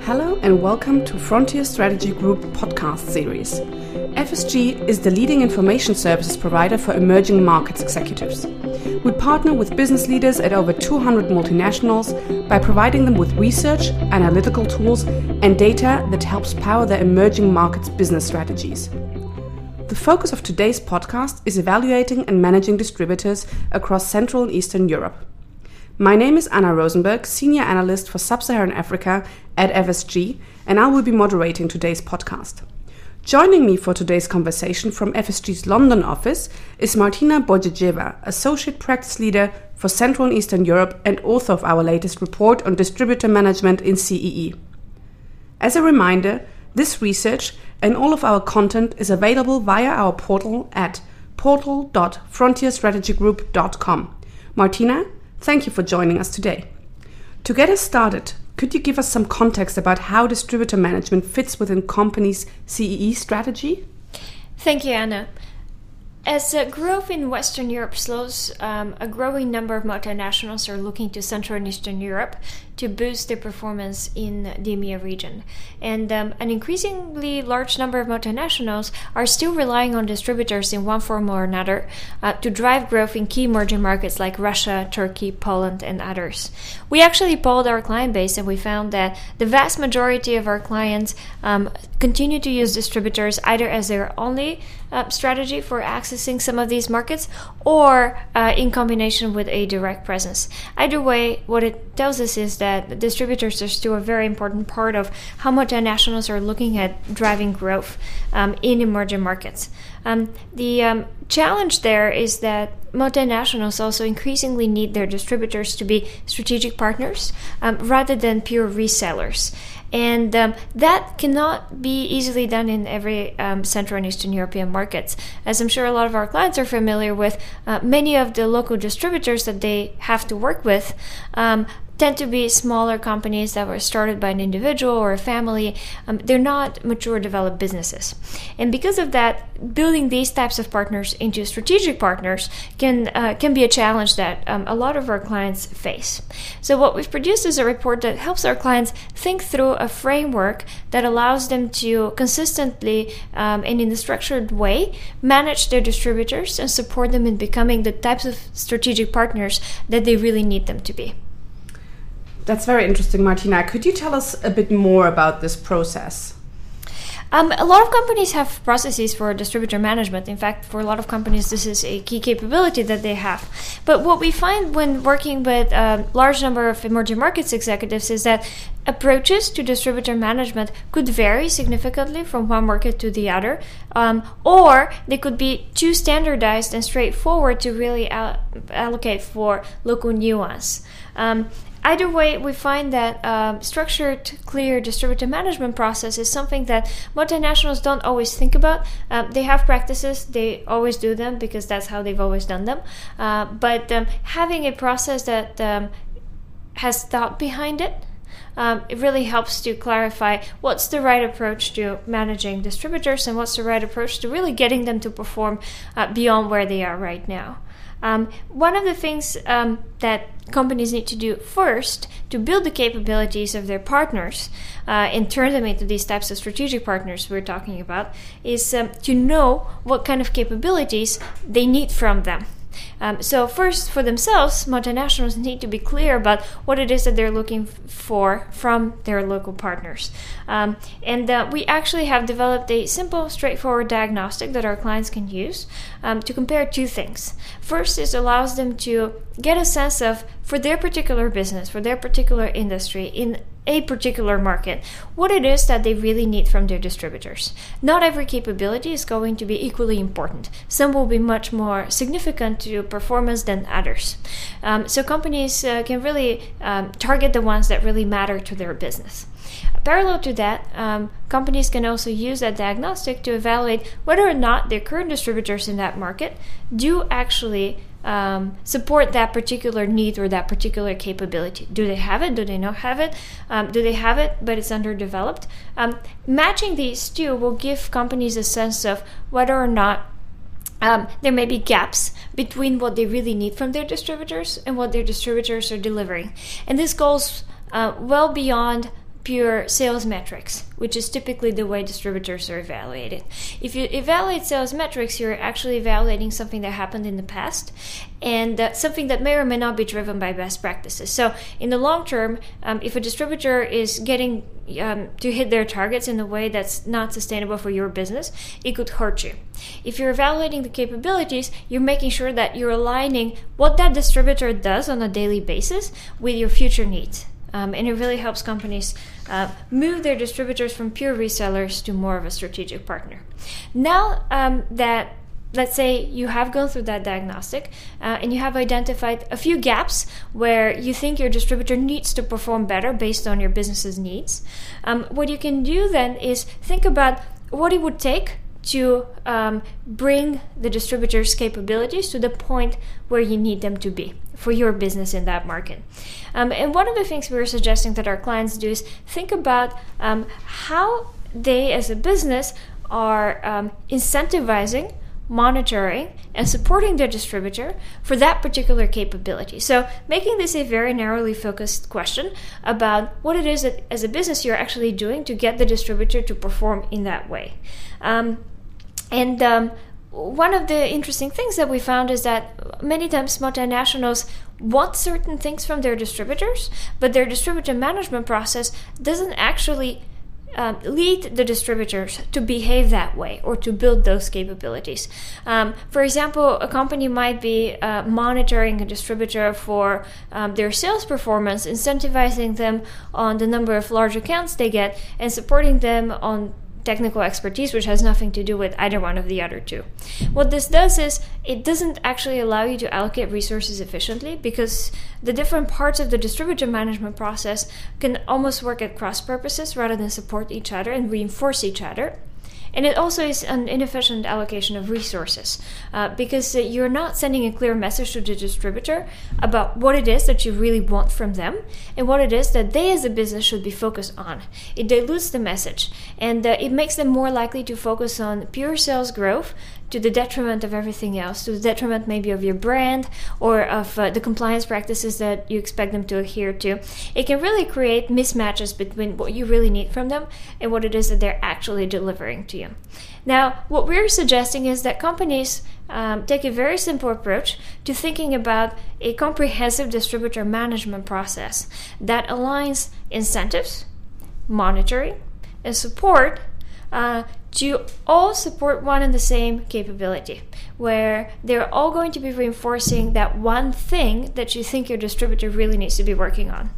Hello and welcome to Frontier Strategy Group podcast series. FSG is the leading information services provider for emerging markets executives. We partner with business leaders at over 200 multinationals by providing them with research, analytical tools, and data that helps power their emerging markets business strategies. The focus of today's podcast is evaluating and managing distributors across Central and Eastern Europe. My name is Anna Rosenberg, Senior Analyst for Sub Saharan Africa at FSG, and I will be moderating today's podcast. Joining me for today's conversation from FSG's London office is Martina Bozadzhieva, Associate Practice Leader for Central and Eastern Europe and author of our latest report on distributor management in CEE. As a reminder, this research and all of our content is available via our portal at portal.frontierstrategygroup.com. Martina, Thank you for joining us today. To get us started, could you give us some context about how distributor management fits within companies' CEE strategy? Thank you, Anna. As uh, growth in Western Europe slows, um, a growing number of multinationals are looking to Central and Eastern Europe to boost their performance in the EMEA region. And um, an increasingly large number of multinationals are still relying on distributors in one form or another uh, to drive growth in key emerging markets like Russia, Turkey, Poland, and others. We actually polled our client base and we found that the vast majority of our clients um, continue to use distributors either as their only uh, strategy for accessing some of these markets or uh, in combination with a direct presence. Either way, what it tells us is that that distributors are still a very important part of how multinationals are looking at driving growth um, in emerging markets. Um, the um, challenge there is that multinationals also increasingly need their distributors to be strategic partners um, rather than pure resellers. And um, that cannot be easily done in every um, Central and Eastern European markets. As I'm sure a lot of our clients are familiar with, uh, many of the local distributors that they have to work with um, tend to be smaller companies that were started by an individual or a family. Um, they're not mature, developed businesses. And because of that, building these types of partners into strategic partners can, uh, can be a challenge that um, a lot of our clients face. So, what we've produced is a report that helps our clients think through a framework that allows them to consistently um, and in a structured way manage their distributors and support them in becoming the types of strategic partners that they really need them to be. That's very interesting, Martina. Could you tell us a bit more about this process? Um, a lot of companies have processes for distributor management. In fact, for a lot of companies, this is a key capability that they have. But what we find when working with a large number of emerging markets executives is that approaches to distributor management could vary significantly from one market to the other, um, or they could be too standardized and straightforward to really al- allocate for local nuance. Um, Either way, we find that um, structured, clear distributor management process is something that multinationals don't always think about. Um, they have practices, they always do them because that's how they've always done them. Uh, but um, having a process that um, has thought behind it, um, it really helps to clarify what's the right approach to managing distributors and what's the right approach to really getting them to perform uh, beyond where they are right now. Um, one of the things um, that companies need to do first to build the capabilities of their partners uh, and turn them into these types of strategic partners we're talking about is um, to know what kind of capabilities they need from them. Um, so first, for themselves, multinationals need to be clear about what it is that they're looking for from their local partners. Um, and uh, we actually have developed a simple, straightforward diagnostic that our clients can use um, to compare two things. First, it allows them to get a sense of, for their particular business, for their particular industry, in a particular market, what it is that they really need from their distributors. Not every capability is going to be equally important. Some will be much more significant to performance than others. Um, so companies uh, can really um, target the ones that really matter to their business. Parallel to that, um, companies can also use that diagnostic to evaluate whether or not their current distributors in that market do actually um, support that particular need or that particular capability. Do they have it? Do they not have it? Um, do they have it but it's underdeveloped? Um, matching these two will give companies a sense of whether or not um, there may be gaps between what they really need from their distributors and what their distributors are delivering. And this goes uh, well beyond pure sales metrics, which is typically the way distributors are evaluated. If you evaluate sales metrics, you're actually evaluating something that happened in the past and uh, something that may or may not be driven by best practices. So, in the long term, um, if a distributor is getting um, to hit their targets in a way that's not sustainable for your business, it could hurt you. If you're evaluating the capabilities, you're making sure that you're aligning what that distributor does on a daily basis with your future needs. Um, and it really helps companies uh, move their distributors from pure resellers to more of a strategic partner. Now um, that let's say you have gone through that diagnostic uh, and you have identified a few gaps where you think your distributor needs to perform better based on your business's needs. Um, what you can do then is think about what it would take to um, bring the distributor's capabilities to the point where you need them to be for your business in that market. Um, and one of the things we are suggesting that our clients do is think about um, how they, as a business, are um, incentivizing monitoring and supporting their distributor for that particular capability. So, making this a very narrowly focused question about what it is that as a business you're actually doing to get the distributor to perform in that way. Um, and um, one of the interesting things that we found is that many times multinationals want certain things from their distributors, but their distributor management process doesn't actually um, lead the distributors to behave that way or to build those capabilities. Um, for example, a company might be uh, monitoring a distributor for um, their sales performance, incentivizing them on the number of large accounts they get, and supporting them on technical expertise, which has nothing to do with either one of the other two. What this does is it doesn't actually allow you to allocate resources efficiently because the different parts of the distributor management process can almost work at cross purposes rather than support each other and reinforce each other. And it also is an inefficient allocation of resources uh, because uh, you're not sending a clear message to the distributor about what it is that you really want from them and what it is that they as a business should be focused on. It dilutes the message and uh, it makes them more likely to focus on pure sales growth to the detriment of everything else, to the detriment maybe of your brand or of uh, the compliance practices that you expect them to adhere to. It can really create mismatches between what you really need from them and what it is that they're actually delivering to you. Now, what we're suggesting is that companies um, take a very simple approach to thinking about a comprehensive distributor management process that aligns incentives, monitoring, and support uh, to all support one and the same capability, where they're all going to be reinforcing that one thing that you think your distributor really needs to be working on.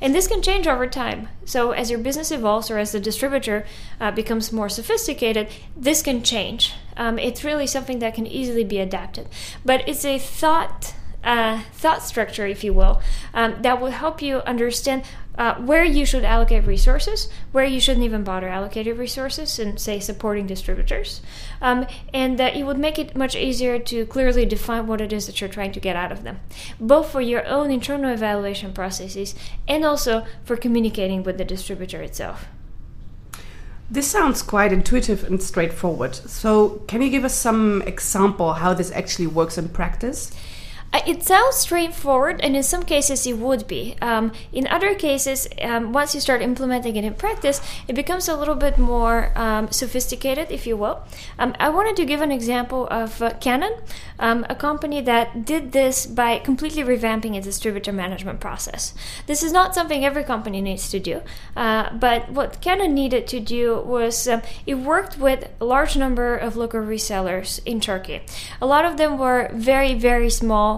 And this can change over time. So, as your business evolves or as the distributor uh, becomes more sophisticated, this can change. Um, it's really something that can easily be adapted. But it's a thought uh, thought structure, if you will, um, that will help you understand uh, where you should allocate resources, where you shouldn't even bother allocating resources, and say supporting distributors. Um, and that it would make it much easier to clearly define what it is that you're trying to get out of them, both for your own internal evaluation processes and also for communicating with the distributor itself. This sounds quite intuitive and straightforward. So, can you give us some example how this actually works in practice? Uh, it sounds straightforward, and in some cases it would be. Um, in other cases, um, once you start implementing it in practice, it becomes a little bit more um, sophisticated, if you will. Um, I wanted to give an example of uh, Canon, um, a company that did this by completely revamping its distributor management process. This is not something every company needs to do, uh, but what Canon needed to do was um, it worked with a large number of local resellers in Turkey. A lot of them were very, very small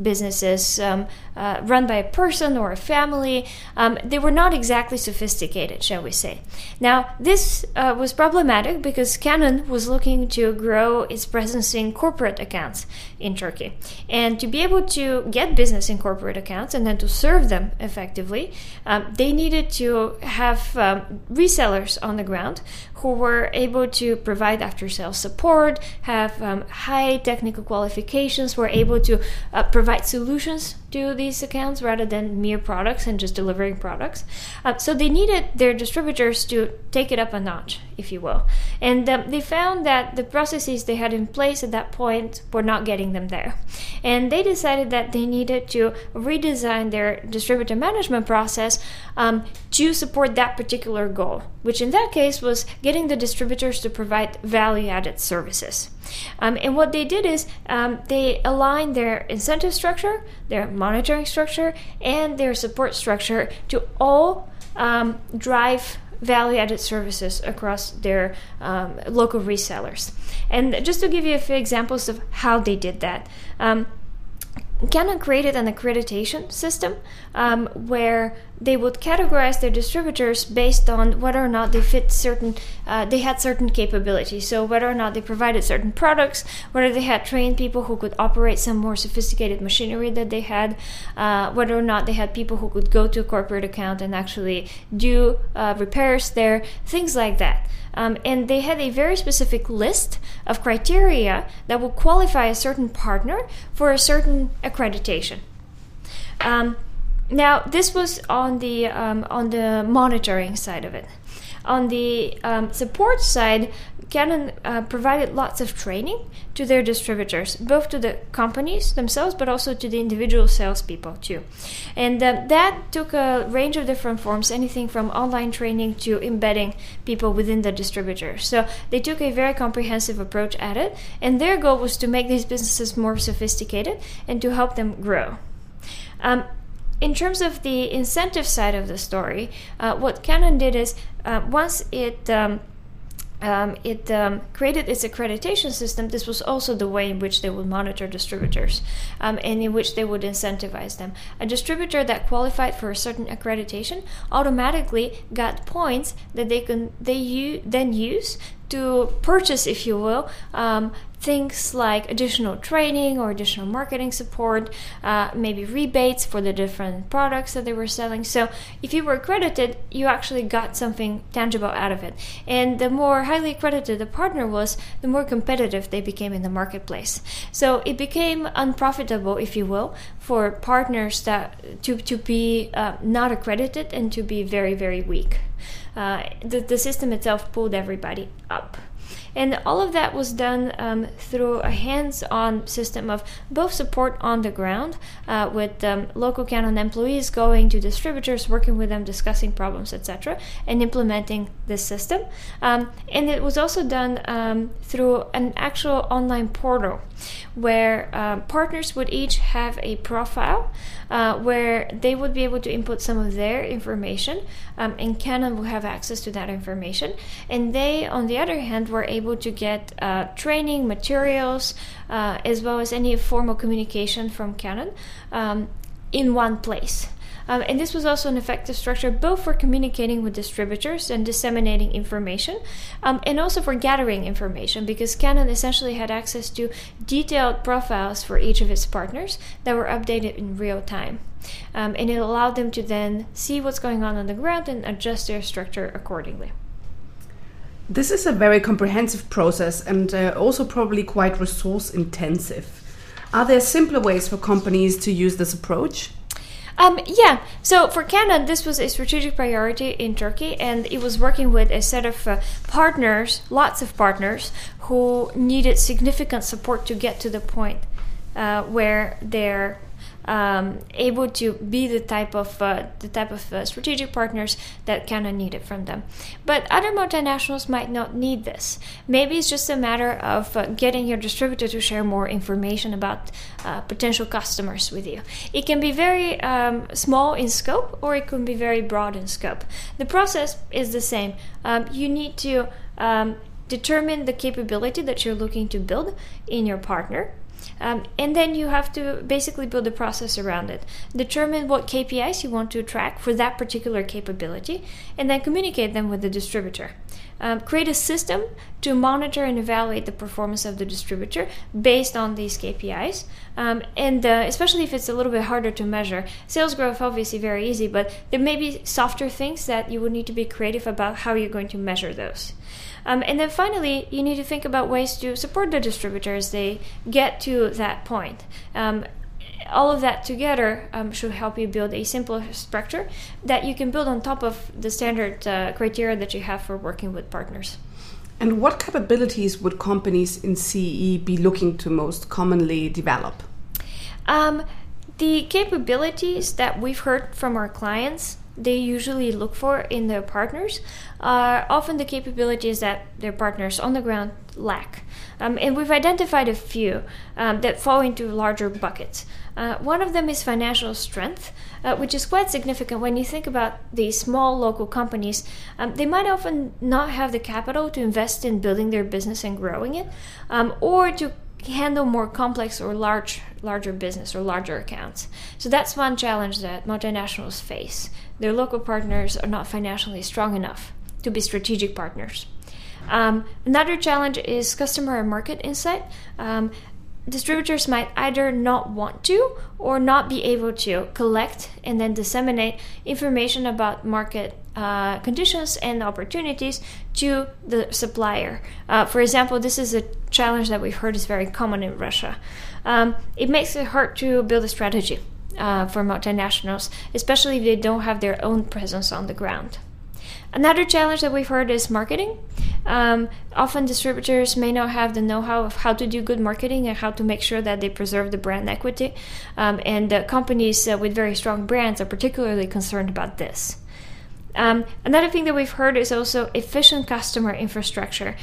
businesses um, uh, run by a person or a family. Um, they were not exactly sophisticated, shall we say. Now, this uh, was problematic because Canon was looking to grow its presence in corporate accounts in Turkey. And to be able to get business in corporate accounts and then to serve them effectively, um, they needed to have um, resellers on the ground who were able to provide after sales support, have um, high technical qualifications, were able to uh, provide solutions these accounts rather than mere products and just delivering products. Uh, so they needed their distributors to take it up a notch, if you will. And um, they found that the processes they had in place at that point were not getting them there. And they decided that they needed to redesign their distributor management process um, to support that particular goal, which in that case was getting the distributors to provide value added services. Um, and what they did is um, they aligned their incentive structure, their monitoring structure, and their support structure to all um, drive value added services across their um, local resellers. And just to give you a few examples of how they did that. Um, Canon created an accreditation system um, where they would categorize their distributors based on whether or not they fit certain, uh, they had certain capabilities. So whether or not they provided certain products, whether they had trained people who could operate some more sophisticated machinery that they had, uh, whether or not they had people who could go to a corporate account and actually do uh, repairs there, things like that. Um, and they had a very specific list of criteria that would qualify a certain partner for a certain accreditation. Um, now, this was on the um, on the monitoring side of it. On the um, support side, Canon uh, provided lots of training to their distributors, both to the companies themselves, but also to the individual salespeople too. And uh, that took a range of different forms, anything from online training to embedding people within the distributor. So they took a very comprehensive approach at it, and their goal was to make these businesses more sophisticated and to help them grow. Um, in terms of the incentive side of the story, uh, what Canon did is uh, once it um, um, it um, created its accreditation system. This was also the way in which they would monitor distributors um, and in which they would incentivize them. A distributor that qualified for a certain accreditation automatically got points that they can they u- then use to purchase, if you will, um, things like additional training or additional marketing support, uh, maybe rebates for the different products that they were selling. So, if you were accredited, you actually got something tangible out of it. And the more highly accredited the partner was, the more competitive they became in the marketplace. So, it became unprofitable, if you will, for partners that to, to be uh, not accredited and to be very, very weak. Uh, the, the system itself pulled everybody up. And all of that was done um, through a hands on system of both support on the ground uh, with um, local Canon employees going to distributors, working with them, discussing problems, etc., and implementing this system. Um, and it was also done um, through an actual online portal where uh, partners would each have a profile uh, where they would be able to input some of their information, um, and Canon would have access to that information. And they, on the other hand, were able to get uh, training materials uh, as well as any formal communication from Canon um, in one place. Um, and this was also an effective structure both for communicating with distributors and disseminating information, um, and also for gathering information because Canon essentially had access to detailed profiles for each of its partners that were updated in real time. Um, and it allowed them to then see what's going on on the ground and adjust their structure accordingly. This is a very comprehensive process and uh, also probably quite resource intensive. Are there simpler ways for companies to use this approach? Um, yeah, so for Canon, this was a strategic priority in Turkey, and it was working with a set of uh, partners, lots of partners, who needed significant support to get to the point uh, where they're um, able to be the type of uh, the type of uh, strategic partners that Canon needed from them. But other multinationals might not need this. Maybe it's just a matter of uh, getting your distributor to share more information about uh, potential customers with you. It can be very um, small in scope, or it can be very broad in scope. The process is the same. Um, you need to um, determine the capability that you're looking to build in your partner um, and then you have to basically build a process around it. Determine what KPIs you want to track for that particular capability, and then communicate them with the distributor. Um, create a system to monitor and evaluate the performance of the distributor based on these KPIs. Um, and uh, especially if it's a little bit harder to measure, sales growth obviously very easy, but there may be softer things that you would need to be creative about how you're going to measure those. Um, and then finally, you need to think about ways to support the distributor as they get to that point. Um, all of that together um, should help you build a simple structure that you can build on top of the standard uh, criteria that you have for working with partners. And what capabilities would companies in CE be looking to most commonly develop? Um, the capabilities that we've heard from our clients they usually look for in their partners are often the capabilities that their partners on the ground lack. Um, and we've identified a few um, that fall into larger buckets. Uh, one of them is financial strength, uh, which is quite significant when you think about these small local companies. Um, they might often not have the capital to invest in building their business and growing it, um, or to handle more complex or large larger business or larger accounts. So that's one challenge that multinationals face. Their local partners are not financially strong enough to be strategic partners. Um, another challenge is customer and market insight. Um, distributors might either not want to or not be able to collect and then disseminate information about market uh, conditions and opportunities to the supplier. Uh, for example, this is a challenge that we've heard is very common in Russia. Um, it makes it hard to build a strategy uh, for multinationals, especially if they don't have their own presence on the ground. Another challenge that we've heard is marketing. Um, often distributors may not have the know-how of how to do good marketing and how to make sure that they preserve the brand equity. Um, and uh, companies uh, with very strong brands are particularly concerned about this. Um, another thing that we've heard is also efficient customer infrastructure.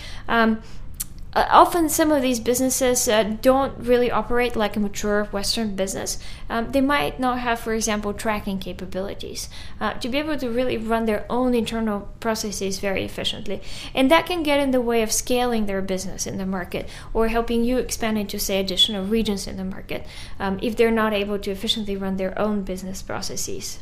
Uh, often some of these businesses uh, don't really operate like a mature Western business. Um, they might not have, for example, tracking capabilities uh, to be able to really run their own internal processes very efficiently. And that can get in the way of scaling their business in the market or helping you expand into, say, additional regions in the market um, if they're not able to efficiently run their own business processes.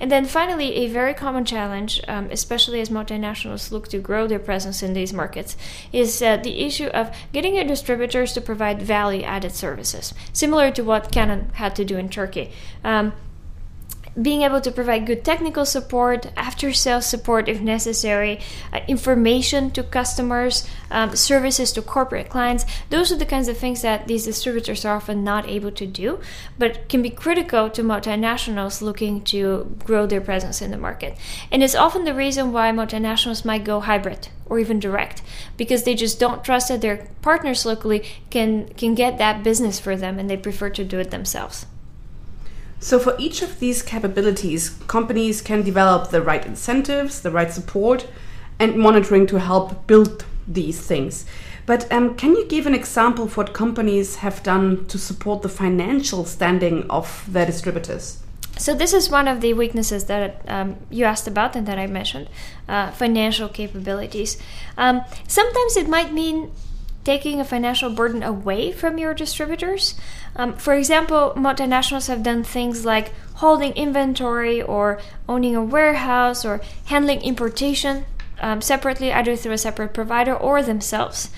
And then finally, a very common challenge, um, especially as multinationals look to grow their presence in these markets, is uh, the issue of getting your distributors to provide value added services, similar to what Canon had to do in Turkey. Um, being able to provide good technical support, after sales support if necessary, uh, information to customers, um, services to corporate clients. Those are the kinds of things that these distributors are often not able to do, but can be critical to multinationals looking to grow their presence in the market. And it's often the reason why multinationals might go hybrid or even direct because they just don't trust that their partners locally can can get that business for them and they prefer to do it themselves. So, for each of these capabilities, companies can develop the right incentives, the right support, and monitoring to help build these things. But um, can you give an example of what companies have done to support the financial standing of their distributors? So this is one of the weaknesses that um, you asked about and that I mentioned, uh, financial capabilities. Um, sometimes it might mean taking a financial burden away from your distributors. Um, for example, multinationals have done things like holding inventory or owning a warehouse or handling importation um, separately, either through a separate provider or themselves.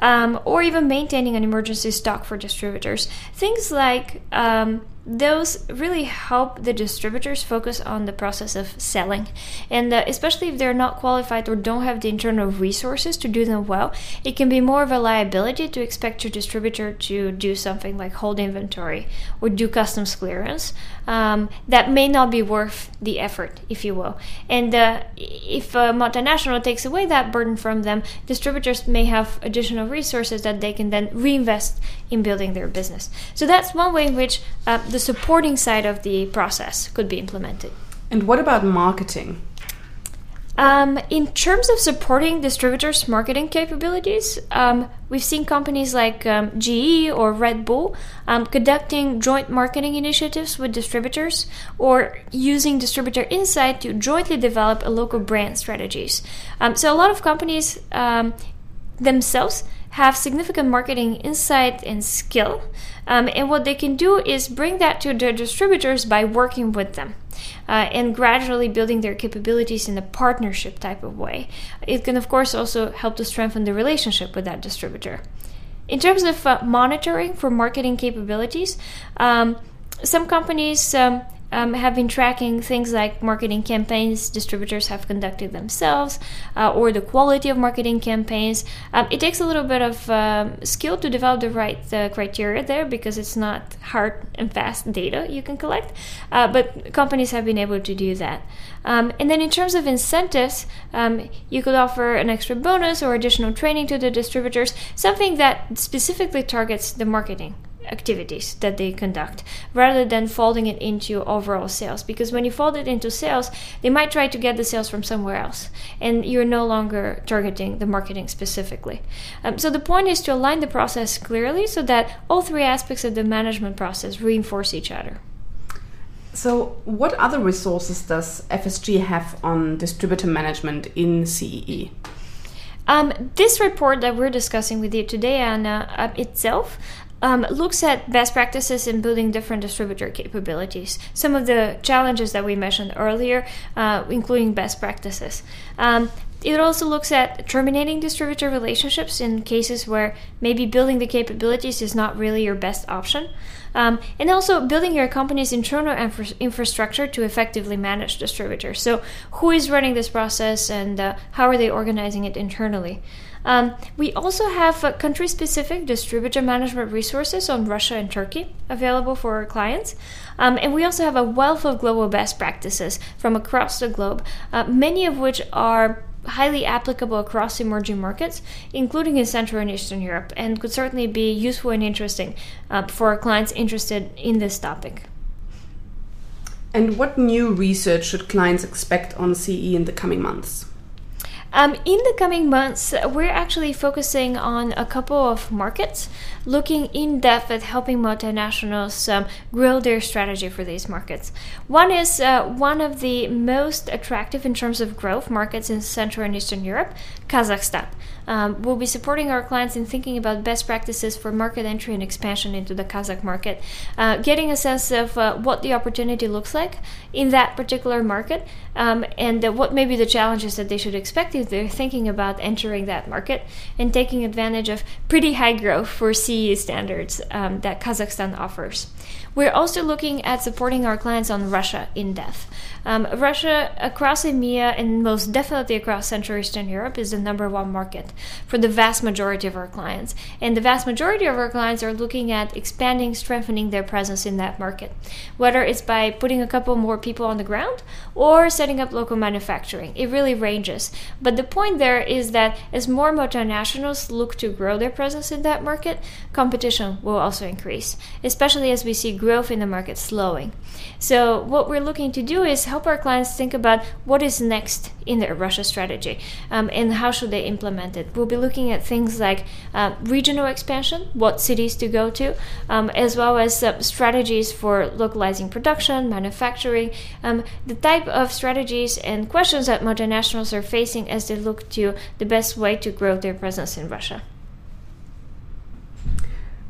Um, or even maintaining an emergency stock for distributors. Things like um, those really help the distributors focus on the process of selling. And uh, especially if they're not qualified or don't have the internal resources to do them well it can be more of a liability to expect your distributor to do something like hold inventory or do customs clearance. Um, that may not be worth the effort if you will. And uh, if a multinational takes away that burden from them distributors may have additional resources that they can then reinvest in building their business. So that's one way in which uh, the supporting side of the process could be implemented. And what about marketing? Um, in terms of supporting distributors' marketing capabilities, um, we've seen companies like um, GE or Red Bull um, conducting joint marketing initiatives with distributors or using distributor insight to jointly develop a local brand strategies. Um, so, a lot of companies um, themselves have significant marketing insight and skill. Um, and what they can do is bring that to their distributors by working with them. Uh, and gradually building their capabilities in a partnership type of way. It can, of course, also help to strengthen the relationship with that distributor. In terms of uh, monitoring for marketing capabilities, um, some companies um, um, have been tracking things like marketing campaigns distributors have conducted themselves uh, or the quality of marketing campaigns. Um, it takes a little bit of um, skill to develop the right uh, criteria there because it's not hard and fast data you can collect, uh, but companies have been able to do that. Um, and then in terms of incentives, um, you could offer an extra bonus or additional training to the distributors, something that specifically targets the marketing activities that they conduct rather than folding it into overall sales. Because when you fold it into sales they might try to get the sales from somewhere else and you're no longer targeting the marketing specifically. Um, so the point is to align the process clearly so that all three aspects of the management process reinforce each other. So, what other resources does FSG have on distributor management in CEE? Um, this report that we're discussing with you today, Anna, uh, itself um, looks at best practices in building different distributor capabilities. Some of the challenges that we mentioned earlier, uh, including best practices. Um, it also looks at terminating distributor relationships in cases where maybe building the capabilities is not really your best option. Um, and also building your company's internal infra- infrastructure to effectively manage distributors. So, who is running this process and uh, how are they organizing it internally? Um, we also have uh, country specific distributor management resources on Russia and Turkey available for our clients. Um, and we also have a wealth of global best practices from across the globe, uh, many of which are highly applicable across emerging markets, including in Central and Eastern Europe, and could certainly be useful and interesting uh, for our clients interested in this topic. And what new research should clients expect on CE in the coming months? Um, in the coming months, we're actually focusing on a couple of markets, looking in depth at helping multinationals um, grow their strategy for these markets. One is uh, one of the most attractive in terms of growth markets in Central and Eastern Europe, Kazakhstan. Um, we'll be supporting our clients in thinking about best practices for market entry and expansion into the Kazakh market, uh, getting a sense of uh, what the opportunity looks like in that particular market, um, and uh, what may be the challenges that they should expect if they're thinking about entering that market and taking advantage of pretty high growth for CE standards um, that Kazakhstan offers. We're also looking at supporting our clients on Russia in depth. Um, Russia, across EMEA and most definitely across Central Eastern Europe, is the number one market for the vast majority of our clients. And the vast majority of our clients are looking at expanding, strengthening their presence in that market, whether it's by putting a couple more people on the ground or setting up local manufacturing. It really ranges. But the point there is that as more multinationals look to grow their presence in that market, competition will also increase, especially as we see growth in the market slowing. So, what we're looking to do is help our clients think about what is next in their Russia strategy um, and how should they implement it. We'll be looking at things like uh, regional expansion, what cities to go to, um, as well as uh, strategies for localizing production, manufacturing, um, the type of strategies and questions that multinationals are facing as they look to the best way to grow their presence in Russia.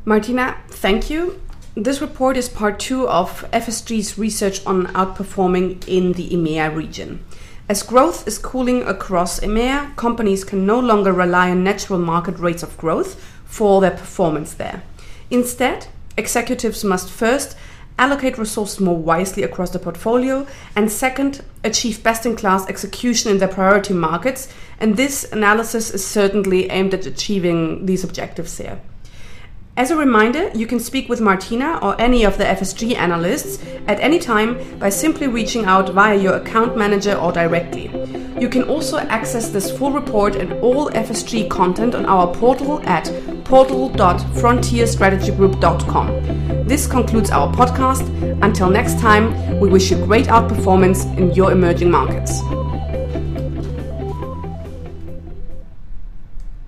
Martina, thank you. This report is part two of FSG's research on outperforming in the EMEA region. As growth is cooling across EMEA, companies can no longer rely on natural market rates of growth for their performance there. Instead, executives must first allocate resources more wisely across the portfolio, and second, achieve best in class execution in their priority markets. And this analysis is certainly aimed at achieving these objectives here. As a reminder, you can speak with Martina or any of the FSG analysts at any time by simply reaching out via your account manager or directly. You can also access this full report and all FSG content on our portal at portal.frontierstrategygroup.com. This concludes our podcast. Until next time, we wish you great outperformance in your emerging markets.